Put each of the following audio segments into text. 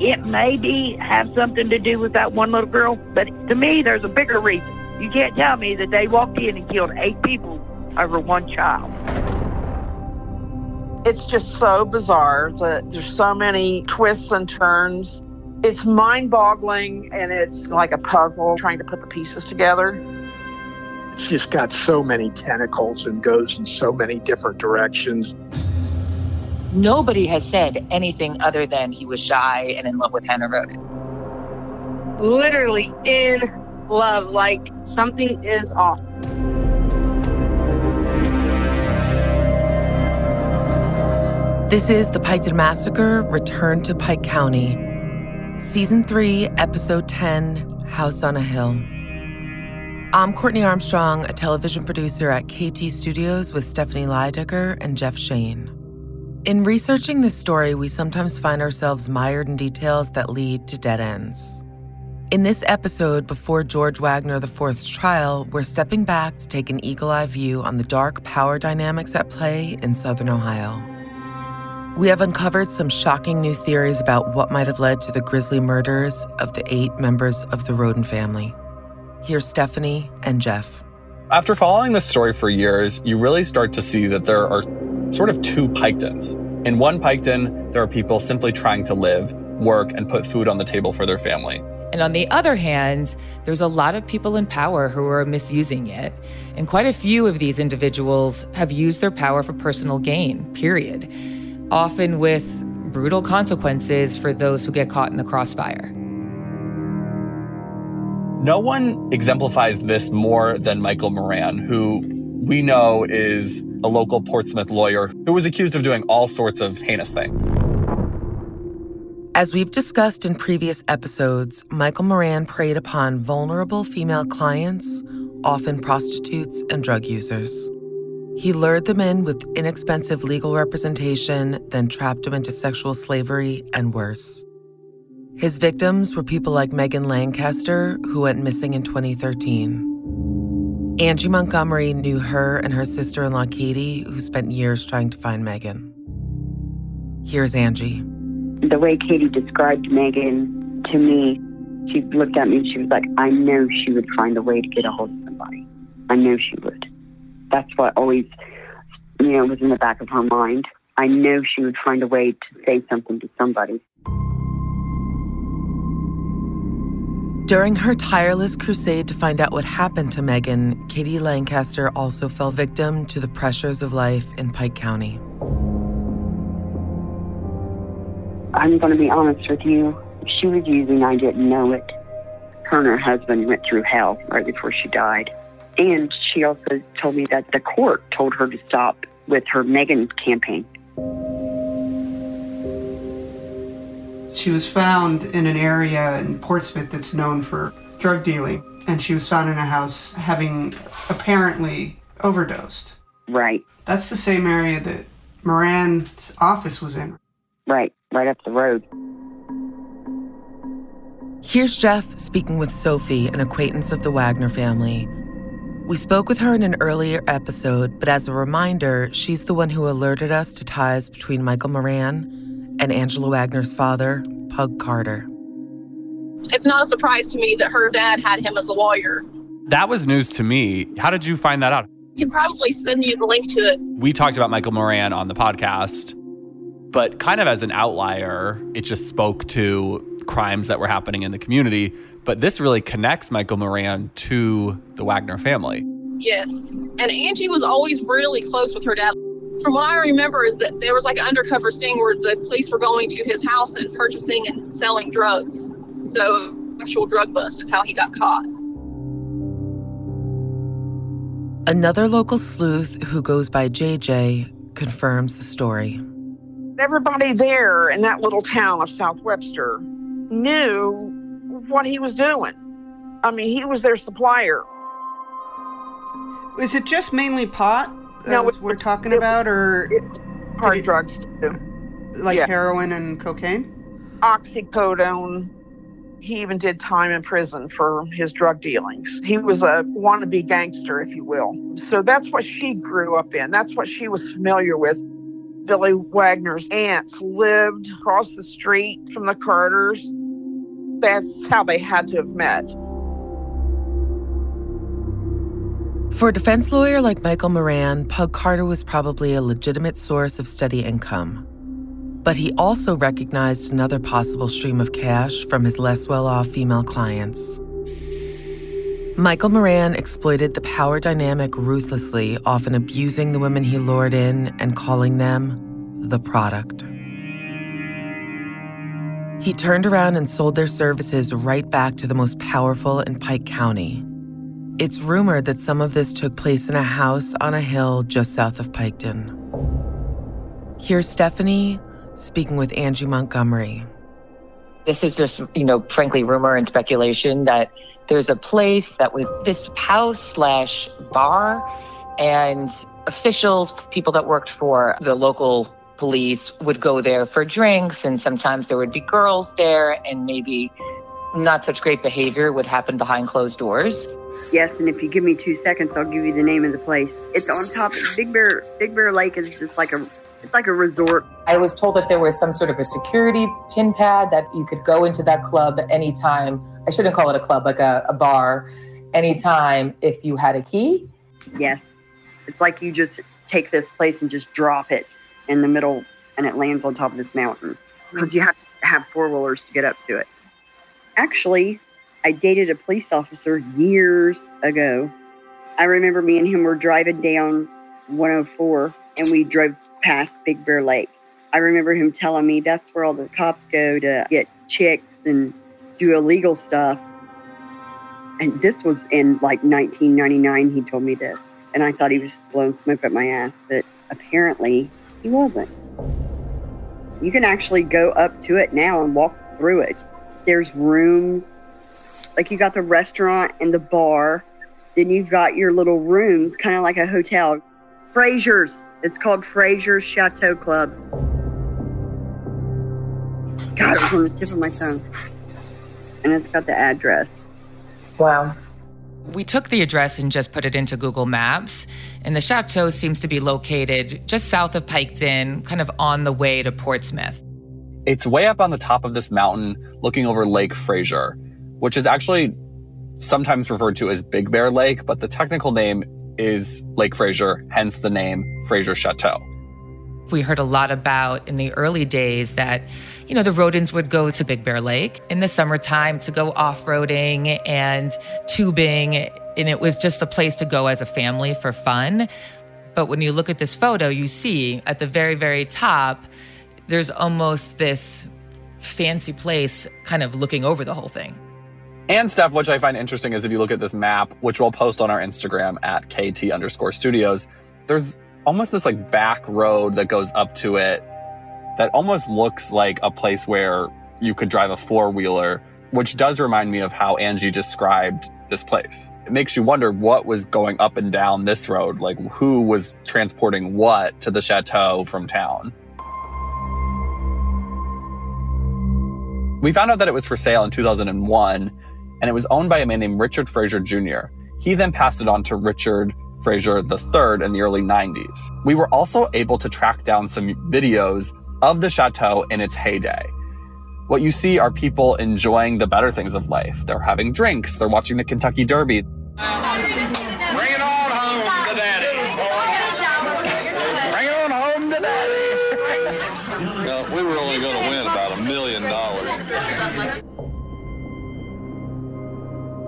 it maybe have something to do with that one little girl, but to me, there's a bigger reason. You can't tell me that they walked in and killed eight people over one child. It's just so bizarre that there's so many twists and turns. It's mind boggling and it's like a puzzle trying to put the pieces together. It's just got so many tentacles and goes in so many different directions. Nobody has said anything other than he was shy and in love with Hannah Rhoden. Literally in love, like something is off. This is The Piketon Massacre Return to Pike County, Season 3, Episode 10 House on a Hill. I'm Courtney Armstrong, a television producer at KT Studios with Stephanie Lydecker and Jeff Shane. In researching this story, we sometimes find ourselves mired in details that lead to dead ends. In this episode, before George Wagner IV's trial, we're stepping back to take an eagle eye view on the dark power dynamics at play in Southern Ohio. We have uncovered some shocking new theories about what might have led to the grisly murders of the eight members of the Rhoden family. Here's Stephanie and Jeff. After following this story for years, you really start to see that there are sort of two Piketons. In one Piketon, there are people simply trying to live, work, and put food on the table for their family. And on the other hand, there's a lot of people in power who are misusing it. And quite a few of these individuals have used their power for personal gain, period often with brutal consequences for those who get caught in the crossfire. No one exemplifies this more than Michael Moran, who we know is a local Portsmouth lawyer who was accused of doing all sorts of heinous things. As we've discussed in previous episodes, Michael Moran preyed upon vulnerable female clients, often prostitutes and drug users. He lured them in with inexpensive legal representation, then trapped them into sexual slavery and worse. His victims were people like Megan Lancaster, who went missing in 2013. Angie Montgomery knew her and her sister in law, Katie, who spent years trying to find Megan. Here's Angie. The way Katie described Megan to me, she looked at me and she was like, I know she would find a way to get a hold of somebody. I know she would. That's what always, you know, was in the back of her mind. I know she would find a way to say something to somebody. During her tireless crusade to find out what happened to Megan, Katie Lancaster also fell victim to the pressures of life in Pike County. I'm going to be honest with you. She was using, I didn't know it. Her and her husband went through hell right before she died. And she also told me that the court told her to stop with her Megan campaign. She was found in an area in Portsmouth that's known for drug dealing, and she was found in a house having apparently overdosed. Right. That's the same area that Moran's office was in. Right, right up the road. Here's Jeff speaking with Sophie, an acquaintance of the Wagner family. We spoke with her in an earlier episode, but as a reminder, she's the one who alerted us to ties between Michael Moran and Angela Wagner's father, Pug Carter. It's not a surprise to me that her dad had him as a lawyer. That was news to me. How did you find that out? I can probably send you the link to it. We talked about Michael Moran on the podcast, but kind of as an outlier, it just spoke to crimes that were happening in the community. But this really connects Michael Moran to the Wagner family. Yes. And Angie was always really close with her dad. From what I remember, is that there was like an undercover sting where the police were going to his house and purchasing and selling drugs. So, actual drug bust is how he got caught. Another local sleuth who goes by JJ confirms the story. Everybody there in that little town of South Webster knew what he was doing. I mean, he was their supplier. Is it just mainly pot No, as we're talking about, or hard drugs too? like Yeah. heroin and cocaine? Oxycodone. He even did time in prison for his drug dealings. He was a wannabe gangster, if you will. So that's what she grew up in. That's what she was familiar with. Billy Wagner's aunts lived across the street from the Carters. That's how they had to have met. For a defense lawyer like Michael Moran, Pug Carter was probably a legitimate source of steady income. But he also recognized another possible stream of cash from his less well off female clients. Michael Moran exploited the power dynamic ruthlessly, often abusing the women he lured in and calling them the product. He turned around and sold their services right back to the most powerful in Pike County. It's rumored that some of this took place in a house on a hill just south of Piketon. Here's Stephanie speaking with Angie Montgomery. This is just, you know, frankly, rumor and speculation that there's a place that was this house slash bar, and officials, people that worked for the local police would go there for drinks, and sometimes there would be girls there, and maybe not such great behavior would happen behind closed doors. Yes, and if you give me two seconds, I'll give you the name of the place. It's on top of Big Bear. Big Bear Lake is just like a, it's like a resort. I was told that there was some sort of a security pin pad that you could go into that club anytime. I shouldn't call it a club, like a, a bar, anytime if you had a key. Yes, it's like you just take this place and just drop it in the middle, and it lands on top of this mountain because you have to have four wheelers to get up to it. Actually, I dated a police officer years ago. I remember me and him were driving down 104 and we drove past Big Bear Lake. I remember him telling me that's where all the cops go to get chicks and do illegal stuff. And this was in like 1999, he told me this. And I thought he was blowing smoke up my ass, but apparently he wasn't. So you can actually go up to it now and walk through it. There's rooms, like you got the restaurant and the bar. Then you've got your little rooms, kind of like a hotel. Fraser's. It's called Fraser's Chateau Club. God, it was on the tip of my tongue. And it's got the address. Wow. We took the address and just put it into Google Maps, and the chateau seems to be located just south of Piketon, kind of on the way to Portsmouth. It's way up on the top of this mountain looking over Lake Fraser, which is actually sometimes referred to as Big Bear Lake, but the technical name is Lake Fraser, hence the name Fraser Chateau. We heard a lot about in the early days that, you know, the Rhodens would go to Big Bear Lake in the summertime to go off roading and tubing. And it was just a place to go as a family for fun. But when you look at this photo, you see at the very, very top, there's almost this fancy place kind of looking over the whole thing. And Steph, which I find interesting is if you look at this map, which we'll post on our Instagram at KT underscore studios, there's almost this like back road that goes up to it that almost looks like a place where you could drive a four wheeler, which does remind me of how Angie described this place. It makes you wonder what was going up and down this road, like who was transporting what to the chateau from town. We found out that it was for sale in 2001 and it was owned by a man named Richard Fraser Jr. He then passed it on to Richard Fraser III in the early 90s. We were also able to track down some videos of the chateau in its heyday. What you see are people enjoying the better things of life. They're having drinks, they're watching the Kentucky Derby.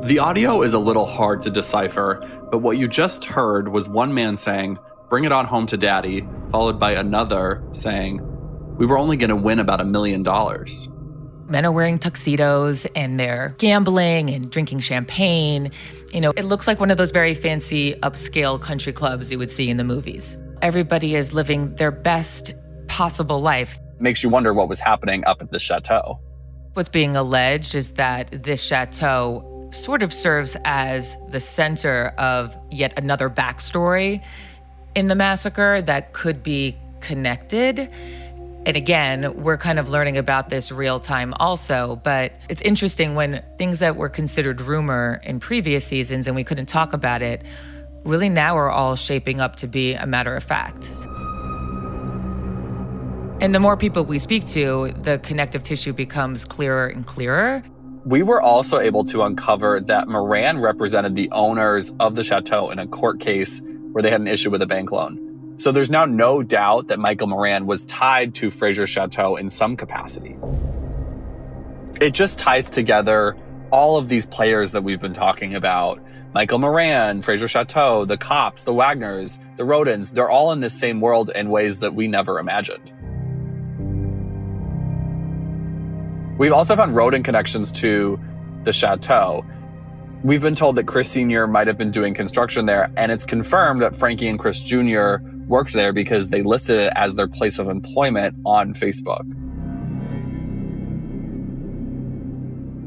The audio is a little hard to decipher, but what you just heard was one man saying, Bring it on home to daddy, followed by another saying, We were only going to win about a million dollars. Men are wearing tuxedos and they're gambling and drinking champagne. You know, it looks like one of those very fancy upscale country clubs you would see in the movies. Everybody is living their best possible life. Makes you wonder what was happening up at the chateau. What's being alleged is that this chateau sort of serves as the center of yet another backstory in the massacre that could be connected. And again, we're kind of learning about this real time also, but it's interesting when things that were considered rumor in previous seasons and we couldn't talk about it, really now are all shaping up to be a matter of fact. And the more people we speak to, the connective tissue becomes clearer and clearer. We were also able to uncover that Moran represented the owners of the chateau in a court case where they had an issue with a bank loan. So there's now no doubt that Michael Moran was tied to Fraser Chateau in some capacity. It just ties together all of these players that we've been talking about. Michael Moran, Fraser Chateau, the cops, the Wagners, the Rhodens, they're all in this same world in ways that we never imagined. We've also found Rhoden connections to the chateau. We've been told that Chris Sr. might have been doing construction there, and it's confirmed that Frankie and Chris Jr. worked there because they listed it as their place of employment on Facebook.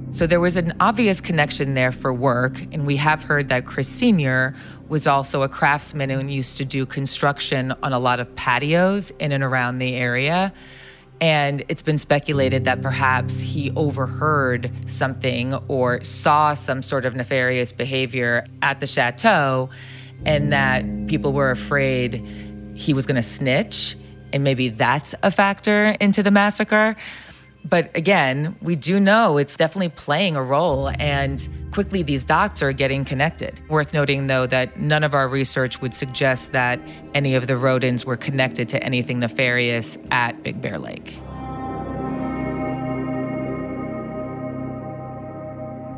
So there was an obvious connection there for work, and we have heard that Chris Sr. was also a craftsman and used to do construction on a lot of patios in and around the area. And it's been speculated that perhaps he overheard something or saw some sort of nefarious behavior at the chateau, and that people were afraid he was going to snitch. And maybe that's a factor into the massacre. But again, we do know it's definitely playing a role, and quickly these dots are getting connected. Worth noting, though, that none of our research would suggest that any of the Rhodens were connected to anything nefarious at Big Bear Lake.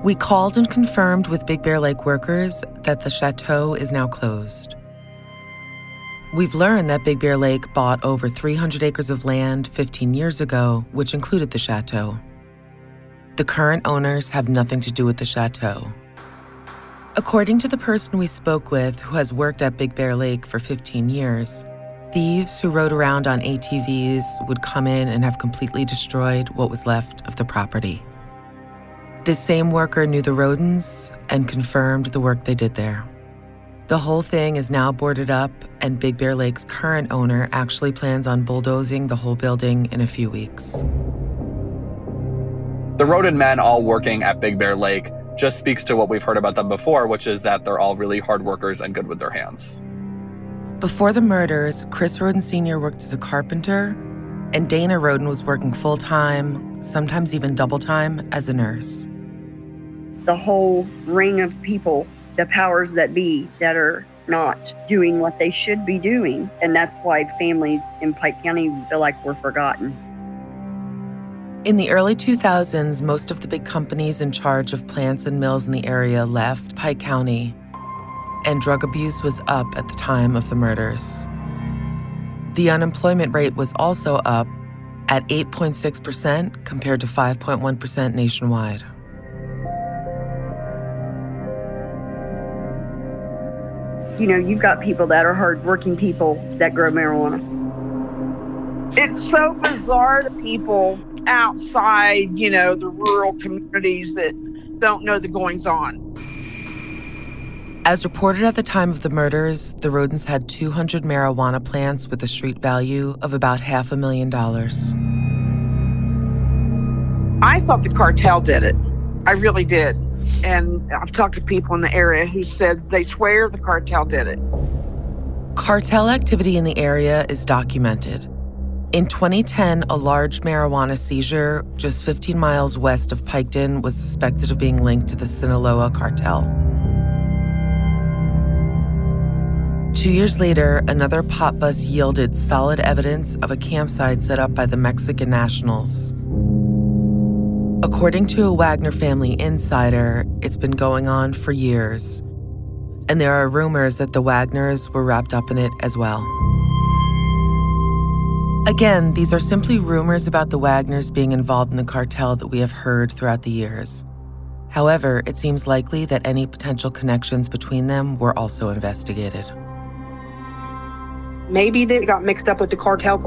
We called and confirmed with Big Bear Lake workers that the chateau is now closed. We've learned that Big Bear Lake bought over 300 acres of land 15 years ago, which included the chateau. The current owners have nothing to do with the chateau. According to the person we spoke with who has worked at Big Bear Lake for 15 years, thieves who rode around on ATVs would come in and have completely destroyed what was left of the property. This same worker knew the Rhodens and confirmed the work they did there. The whole thing is now boarded up, and Big Bear Lake's current owner actually plans on bulldozing the whole building in a few weeks. The Rhoden men all working at Big Bear Lake just speaks to what we've heard about them before, which is that they're all really hard workers and good with their hands. Before the murders, Chris Rhoden Sr. worked as a carpenter, and Dana Rhoden was working full time, sometimes even double time, as a nurse. The whole ring of people, the powers that be that are not doing what they should be doing. And that's why families in Pike County feel like we're forgotten. In the early 2000s, most of the big companies in charge of plants and mills in the area left Pike County, and drug abuse was up at the time of the murders. The unemployment rate was also up at 8.6% compared to 5.1% nationwide. You know, you've got people that are hardworking people that grow marijuana. It's so bizarre to people outside, you know, the rural communities that don't know the goings on. As reported at the time of the murders, the Rhodens had 200 marijuana plants with a street value of about half a million dollars. I thought the cartel did it. I really did. And I've talked to people in the area who said they swear the cartel did it. Cartel activity in the area is documented. In 2010, a large marijuana seizure just 15 miles west of Piketon was suspected of being linked to the Sinaloa cartel. Two years later, another pot bus yielded solid evidence of a campsite set up by the Mexican nationals. According to a Wagner family insider, it's been going on for years. And there are rumors that the Wagners were wrapped up in it as well. Again, these are simply rumors about the Wagners being involved in the cartel that we have heard throughout the years. However, it seems likely that any potential connections between them were also investigated. Maybe they got mixed up with the cartel.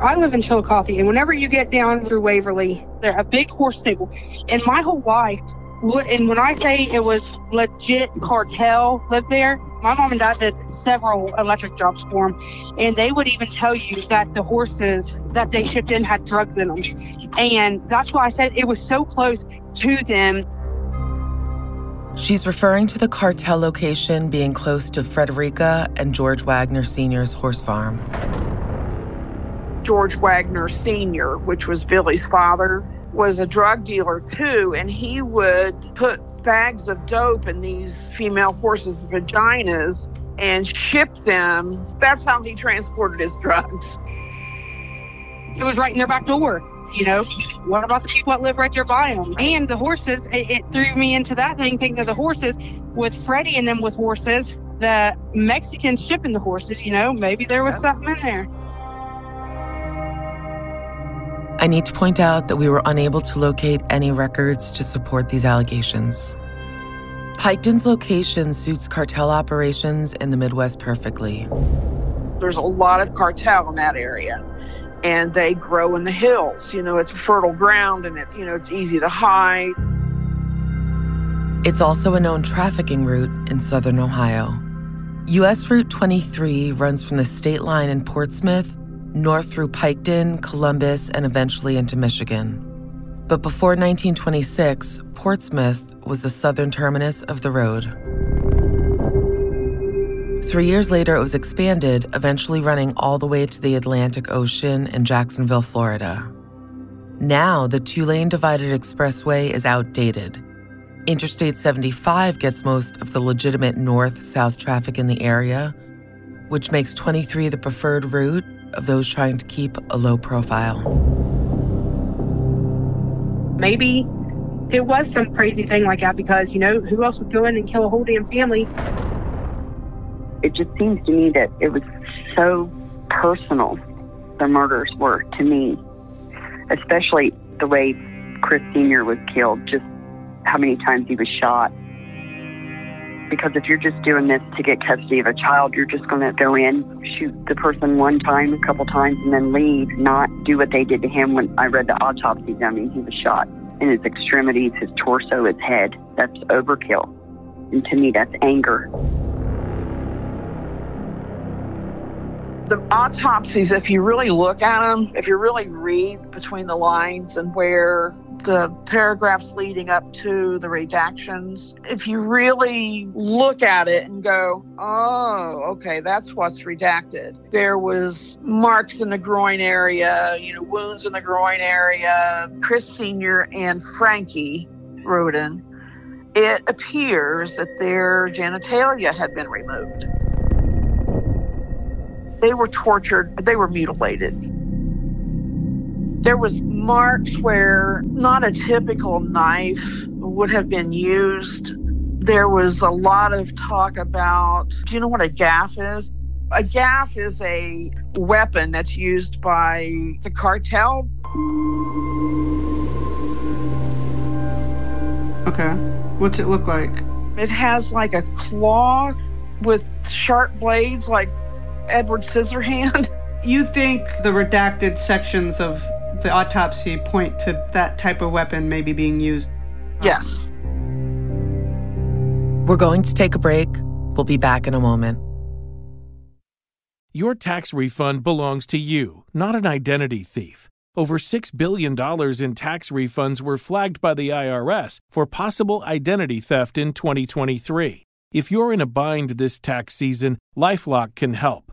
I live in Chillicothe, and whenever you get down through Waverly, there's a big horse stable. And my whole life, and when I say it was legit cartel lived there, my mom and dad did several electric jobs for them, and they would even tell you that the horses that they shipped in had drugs in them, and that's why I said it was so close to them. She's referring to the cartel location being close to Fredericka and George Wagner Sr.'s horse farm. George Wagner Sr., which was Billy's father, was a drug dealer too, and he would put bags of dope in these female horses' vaginas and ship them. That's how he transported his drugs. It was right in their back door. You know, what about the people that live right there by them? And the horses, it, it threw me into that thing, thinking of the horses with Freddie and them with horses, the Mexicans shipping the horses, you know, maybe there was something in there. I need to point out that we were unable to locate any records to support these allegations. Piketon's location suits cartel operations in the Midwest perfectly. There's a lot of cartel in that area, and they grow in the hills. You know, it's fertile ground, and it's you know it's easy to hide. It's also a known trafficking route in southern Ohio. US Route 23 runs from the state line in Portsmouth north through Piketon, Columbus, and eventually into Michigan. But before 1926, Portsmouth was the southern terminus of the road. Three years later, it was expanded, eventually running all the way to the Atlantic Ocean in Jacksonville, Florida. Now, the two lane divided expressway is outdated. Interstate 75 gets most of the legitimate north south traffic in the area, which makes 23 the preferred route of those trying to keep a low profile. Maybe it was some crazy thing like that because, you know, who else would go in and kill a whole damn family? It just seems to me that it was so personal, the murders were to me, especially the way Chris Sr. was killed, just how many times he was shot. Because if you're just doing this to get custody of a child, you're just going to go in, shoot the person one time, a couple times, and then leave, not do what they did to him when I read the autopsies. I mean, he was shot in his extremities, his torso, his head. That's overkill. And to me, that's anger. The autopsies, if you really look at them, if you really read between the lines and where the paragraphs leading up to the redactions, if you really look at it and go, oh, okay, that's what's redacted. There was marks in the groin area, you know, wounds in the groin area. Chris Sr. and Frankie Rhoden, it appears that their genitalia had been removed. They were tortured, they were mutilated. There was marks where not a typical knife would have been used. There was a lot of talk about, do you know what a gaff is? A gaff is a weapon that's used by the cartel. Okay. What's it look like? It has like a claw with sharp blades like Edward Scissorhand. You think the redacted sections of the autopsy point to that type of weapon maybe being used? Yes. We're going to take a break. We'll be back in a moment. Your tax refund belongs to you, not an identity thief. Over $6 billion in tax refunds were flagged by the IRS for possible identity theft in 2023. If you're in a bind this tax season, Lifelock can help.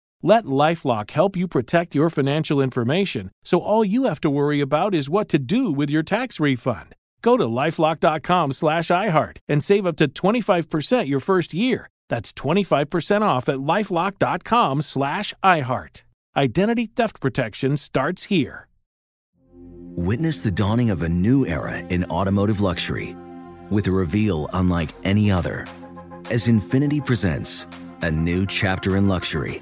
Let Lifelock help you protect your financial information so all you have to worry about is what to do with your tax refund. Go to lifelock.com slash iHeart and save up to 25% your first year. That's 25% off at lifelock.com slash iHeart. Identity theft protection starts here. Witness the dawning of a new era in automotive luxury with a reveal unlike any other as Infiniti presents a new chapter in luxury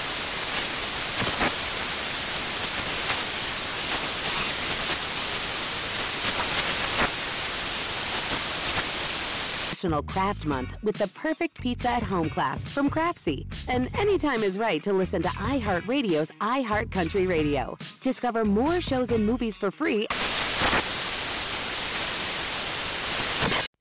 National Craft Month with the perfect pizza at home class from Craftsy. And anytime is right to listen to iHeartRadio's iHeart Country Radio. Discover more shows and movies for free.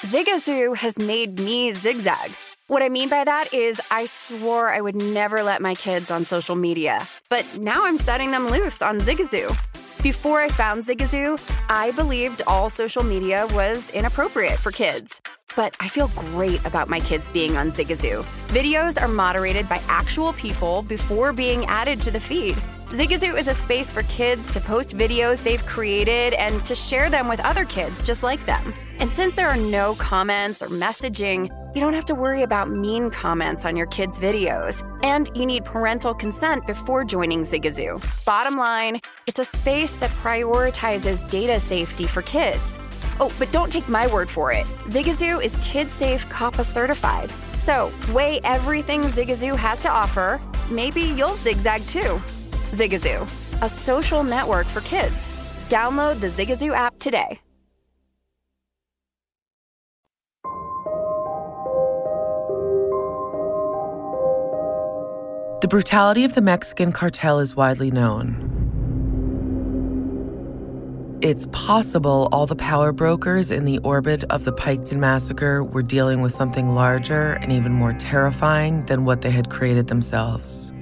Zigazoo has made me zigzag. What I mean by that is, I swore I would never let my kids on social media, but now I'm setting them loose on Zigazoo. Before I found Zigazoo, I believed all social media was inappropriate for kids. But I feel great about my kids being on Zigazoo. Videos are moderated by actual people before being added to the feed. Zigazoo is a space for kids to post videos they've created and to share them with other kids just like them. And since there are no comments or messaging, you don't have to worry about mean comments on your kids' videos. And you need parental consent before joining Zigazoo. Bottom line, it's a space that prioritizes data safety for kids. Oh, but don't take my word for it. Zigazoo is kid safe COPPA certified. So, weigh everything Zigazoo has to offer. Maybe you'll zigzag too. Zigazoo, a social network for kids. Download the Zigazoo app today. The brutality of the Mexican cartel is widely known. It's possible all the power brokers in the orbit of the Piketon massacre were dealing with something larger and even more terrifying than what they had created themselves.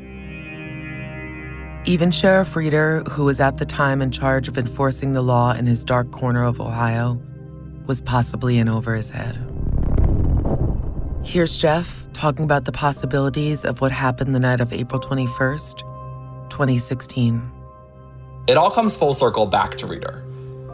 Even Sheriff Reader, who was at the time in charge of enforcing the law in his dark corner of Ohio, was possibly in over his head. Here's Jeff talking about the possibilities of what happened the night of April 21st, 2016. It all comes full circle back to Reader.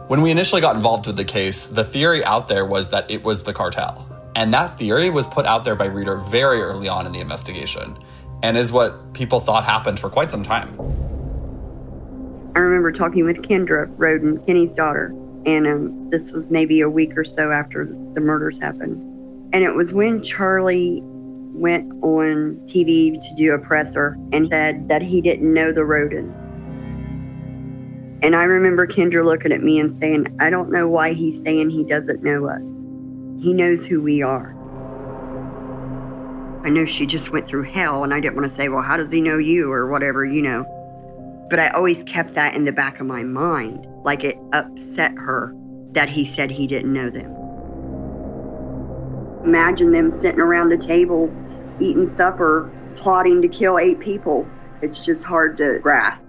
When we initially got involved with the case, the theory out there was that it was the cartel. And that theory was put out there by Reader very early on in the investigation, and is what people thought happened for quite some time. I remember talking with Kendra Rhoden, Kenny's daughter, and um, this was maybe a week or so after the murders happened. And it was when Charlie went on TV to do a presser and said that he didn't know the Rhoden. And I remember Kendra looking at me and saying, I don't know why he's saying he doesn't know us. He knows who we are. I know she just went through hell, and I didn't want to say, well, how does he know you or whatever, you know. But I always kept that in the back of my mind, like it upset her that he said he didn't know them. Imagine them sitting around a table, eating supper, plotting to kill eight people. It's just hard to grasp.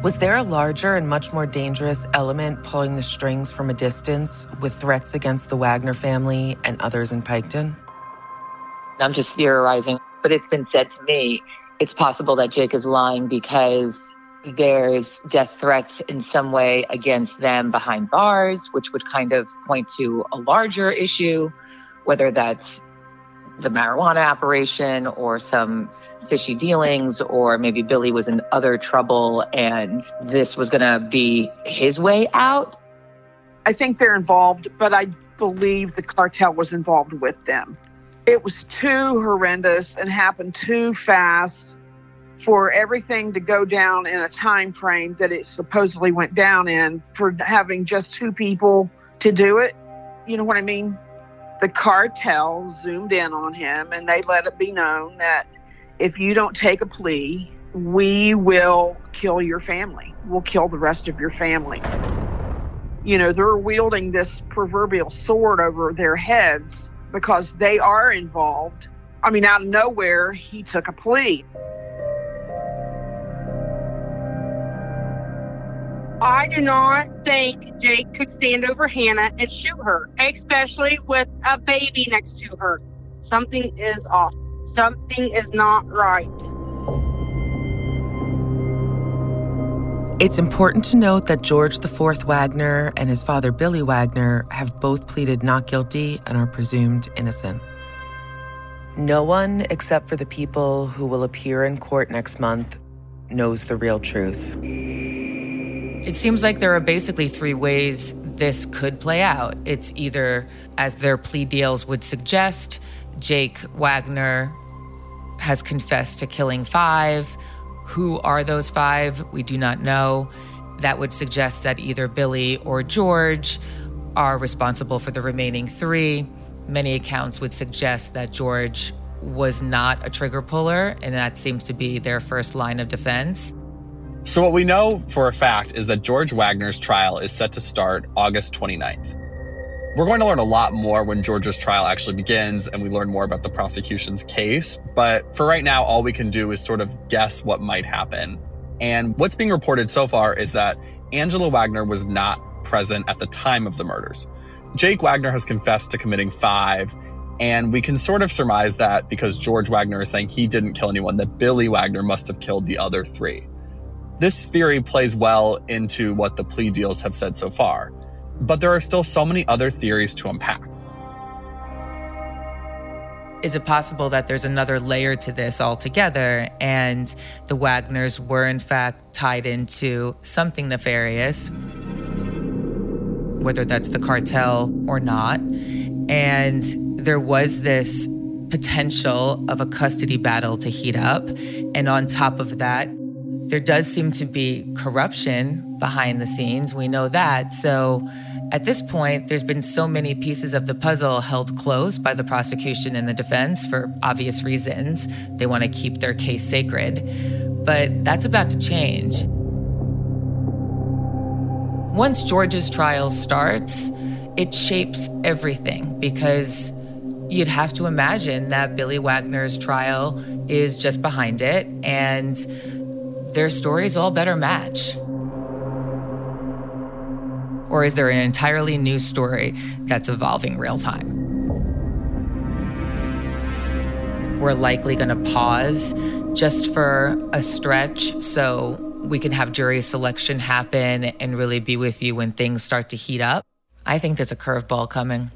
Was there a larger and much more dangerous element pulling the strings from a distance with threats against the Wagner family and others in Piketon? I'm just theorizing, but it's been said to me it's possible that Jake is lying because there's death threats in some way against them behind bars, which would kind of point to a larger issue, whether that's the marijuana operation or some fishy dealings, or maybe Billy was in other trouble and this was going to be his way out. I think they're involved, but I believe the cartel was involved with them. It was too horrendous and happened too fast for everything to go down in a time frame that it supposedly went down in for having just two people to do it. You know what I mean? The cartel zoomed in on him and they let it be known that if you don't take a plea, we will kill your family. We'll kill the rest of your family. You know, they're wielding this proverbial sword over their heads because they are involved. I mean, out of nowhere, he took a plea. I do not think Jake could stand over Hannah and shoot her, especially with a baby next to her. Something is off. Something is not right. It's important to note that George IV Wagner and his father Billy Wagner have both pleaded not guilty and are presumed innocent. No one, except for the people who will appear in court next month, knows the real truth. It seems like there are basically three ways this could play out. It's either, as their plea deals would suggest, Jake Wagner has confessed to killing five. Who are those five? We do not know. That would suggest that either Billy or George are responsible for the remaining three. Many accounts would suggest that George was not a trigger puller, and that seems to be their first line of defense. So, what we know for a fact is that George Wagner's trial is set to start August 29th. We're going to learn a lot more when George's trial actually begins and we learn more about the prosecution's case. But for right now, all we can do is sort of guess what might happen. And what's being reported so far is that Angela Wagner was not present at the time of the murders. Jake Wagner has confessed to committing five, and we can sort of surmise that because George Wagner is saying he didn't kill anyone, that Billy Wagner must have killed the other three. This theory plays well into what the plea deals have said so far. But there are still so many other theories to unpack. Is it possible that there's another layer to this altogether and the Wagners were in fact tied into something nefarious, whether that's the cartel or not? And there was this potential of a custody battle to heat up. And on top of that, there does seem to be corruption behind the scenes. We know that. So At this point, there's been so many pieces of the puzzle held close by the prosecution and the defense for obvious reasons. They want to keep their case sacred. But that's about to change. Once George's trial starts, it shapes everything because you'd have to imagine that Billy Wagner's trial is just behind it and their stories all better match. Or is there an entirely new story that's evolving real time? We're likely going to pause just for a stretch so we can have jury selection happen and really be with you when things start to heat up. I think there's a curveball coming.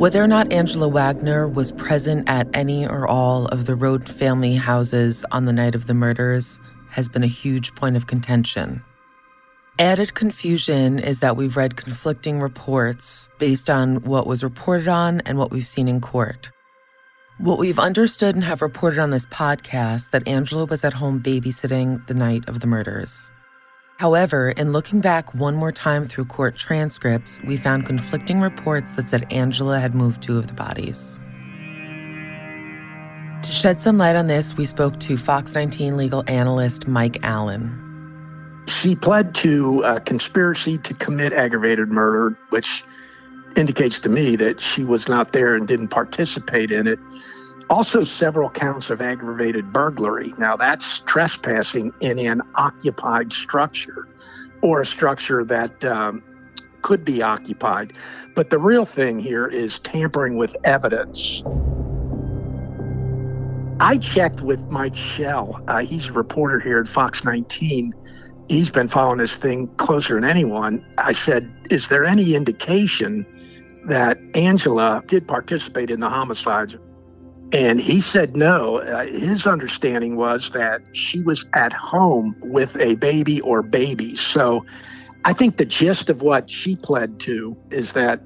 Whether or not Angela Wagner was present at any or all of the Rhoden family houses on the night of the murders has been a huge point of contention. Added confusion is that we've read conflicting reports based on what was reported on and what we've seen in court. What we've understood and have reported on this podcast that Angela was at home babysitting the night of the murders. However, in looking back one more time through court transcripts, we found conflicting reports that said Angela had moved two of the bodies. To shed some light on this, we spoke to Fox 19 legal analyst Mike Allen. She pled to a conspiracy to commit aggravated murder, which indicates to me that she was not there and didn't participate in it. Also, several counts of aggravated burglary. Now, that's trespassing in an occupied structure or a structure that um, could be occupied. But the real thing here is tampering with evidence. I checked with Mike Shell. Uh, he's a reporter here at Fox 19. He's been following this thing closer than anyone. I said, Is there any indication that Angela did participate in the homicides? And he said no. Uh, his understanding was that she was at home with a baby or babies. So I think the gist of what she pled to is that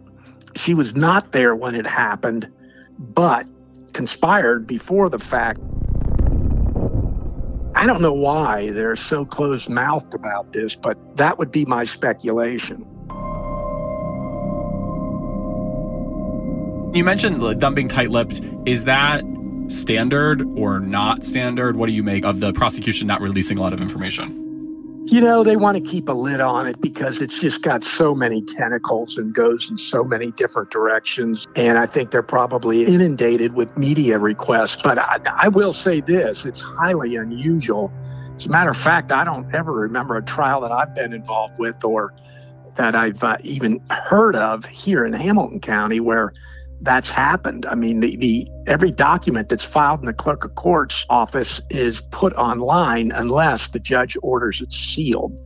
she was not there when it happened, but conspired before the fact. I don't know why they're so closed mouthed about this, but that would be my speculation. You mentioned them being tight lipped. Is that standard or not standard? What do you make of the prosecution not releasing a lot of information? You know, they want to keep a lid on it because it's just got so many tentacles and goes in so many different directions. And I think they're probably inundated with media requests. But I, I will say this it's highly unusual. As a matter of fact, I don't ever remember a trial that I've been involved with or that I've uh, even heard of here in Hamilton County where that's happened. I mean, the, the every document that's filed in the clerk of court's office is put online unless the judge orders it sealed.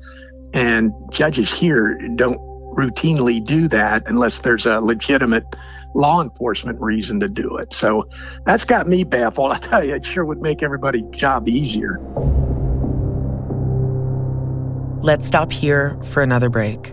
And judges here don't routinely do that unless there's a legitimate law enforcement reason to do it. So that's got me baffled. I tell you, it sure would make everybody's job easier. Let's stop here for another break.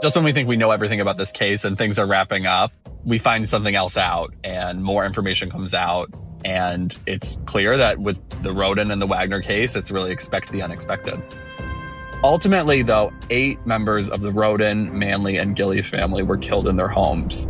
Just when we think we know everything about this case and things are wrapping up, we find something else out and more information comes out. And it's clear that with the Rhoden and the Wagner case, it's really expect the unexpected. Ultimately, though, eight members of the Rhoden, Manley, and Gilley family were killed in their homes.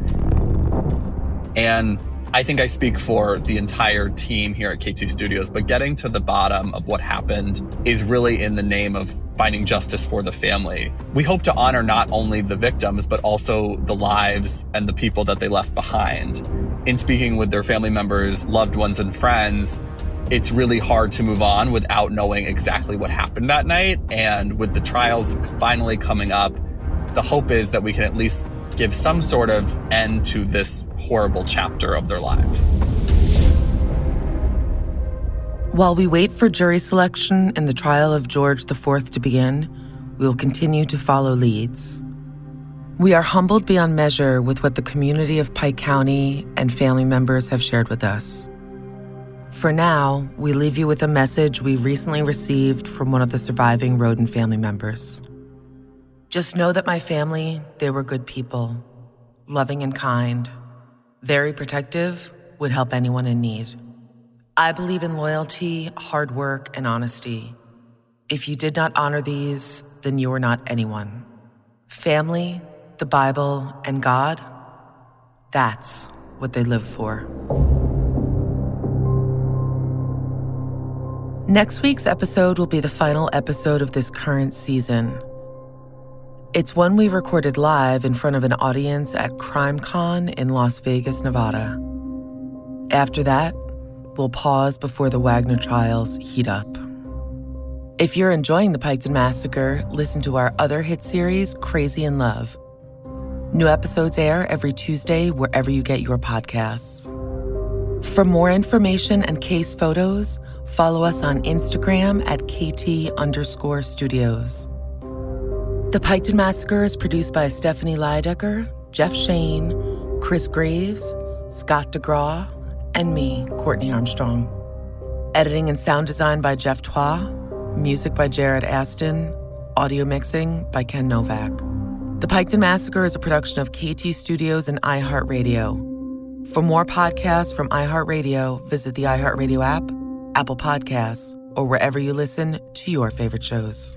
And I think I speak for the entire team here at KT Studios, but getting to the bottom of what happened is really in the name of finding justice for the family. We hope to honor not only the victims, but also the lives and the people that they left behind. In speaking with their family members, loved ones, and friends, it's really hard to move on without knowing exactly what happened that night. And with the trials finally coming up, the hope is that we can at least give some sort of end to this horrible chapter of their lives. While we wait for jury selection and the trial of George IV to begin, we will continue to follow leads. We are humbled beyond measure with what the community of Pike County and family members have shared with us. For now, we leave you with a message we recently received from one of the surviving Rhoden family members. Just know that my family, they were good people, loving and kind, very protective, would help anyone in need. I believe in loyalty, hard work, and honesty. If you did not honor these, then you are not anyone. Family, the Bible, and God, that's what they live for. Next week's episode will be the final episode of this current season. It's one we recorded live in front of an audience at CrimeCon in Las Vegas, Nevada. After that, we'll pause before the Wagner trials heat up. If you're enjoying the Piketon Massacre, listen to our other hit series, Crazy in Love. New episodes air every Tuesday wherever you get your podcasts. For more information and case photos, follow us on Instagram at KT underscore studios. The Piketon Massacre is produced by Stephanie Lydecker, Jeff Shane, Chris Graves, Scott DeGraw, and me, Courtney Armstrong. Editing and sound design by Jeff Twa, music by Jared Aston, audio mixing by Ken Novak. The Piketon Massacre is a production of KT Studios and iHeartRadio. For more podcasts from iHeartRadio, visit the iHeartRadio app, Apple Podcasts, or wherever you listen to your favorite shows.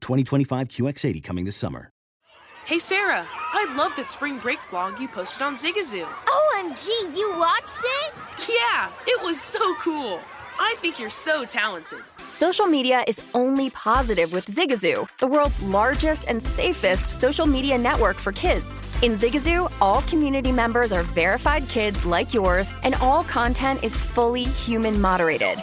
2025 QX80 coming this summer. Hey Sarah, I love that spring break vlog you posted on Zigazoo. OMG, you watched it? Yeah, it was so cool. I think you're so talented. Social media is only positive with Zigazoo, the world's largest and safest social media network for kids. In Zigazoo, all community members are verified kids like yours, and all content is fully human moderated.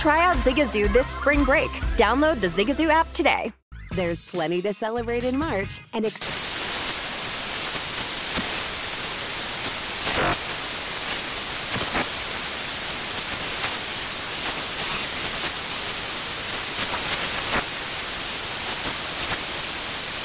Try out Zigazoo this spring break. Download the Zigazoo app today. There's plenty to celebrate in March and ex-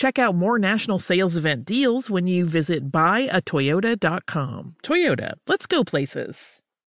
Check out more national sales event deals when you visit buyatoyota.com. Toyota, let's go places.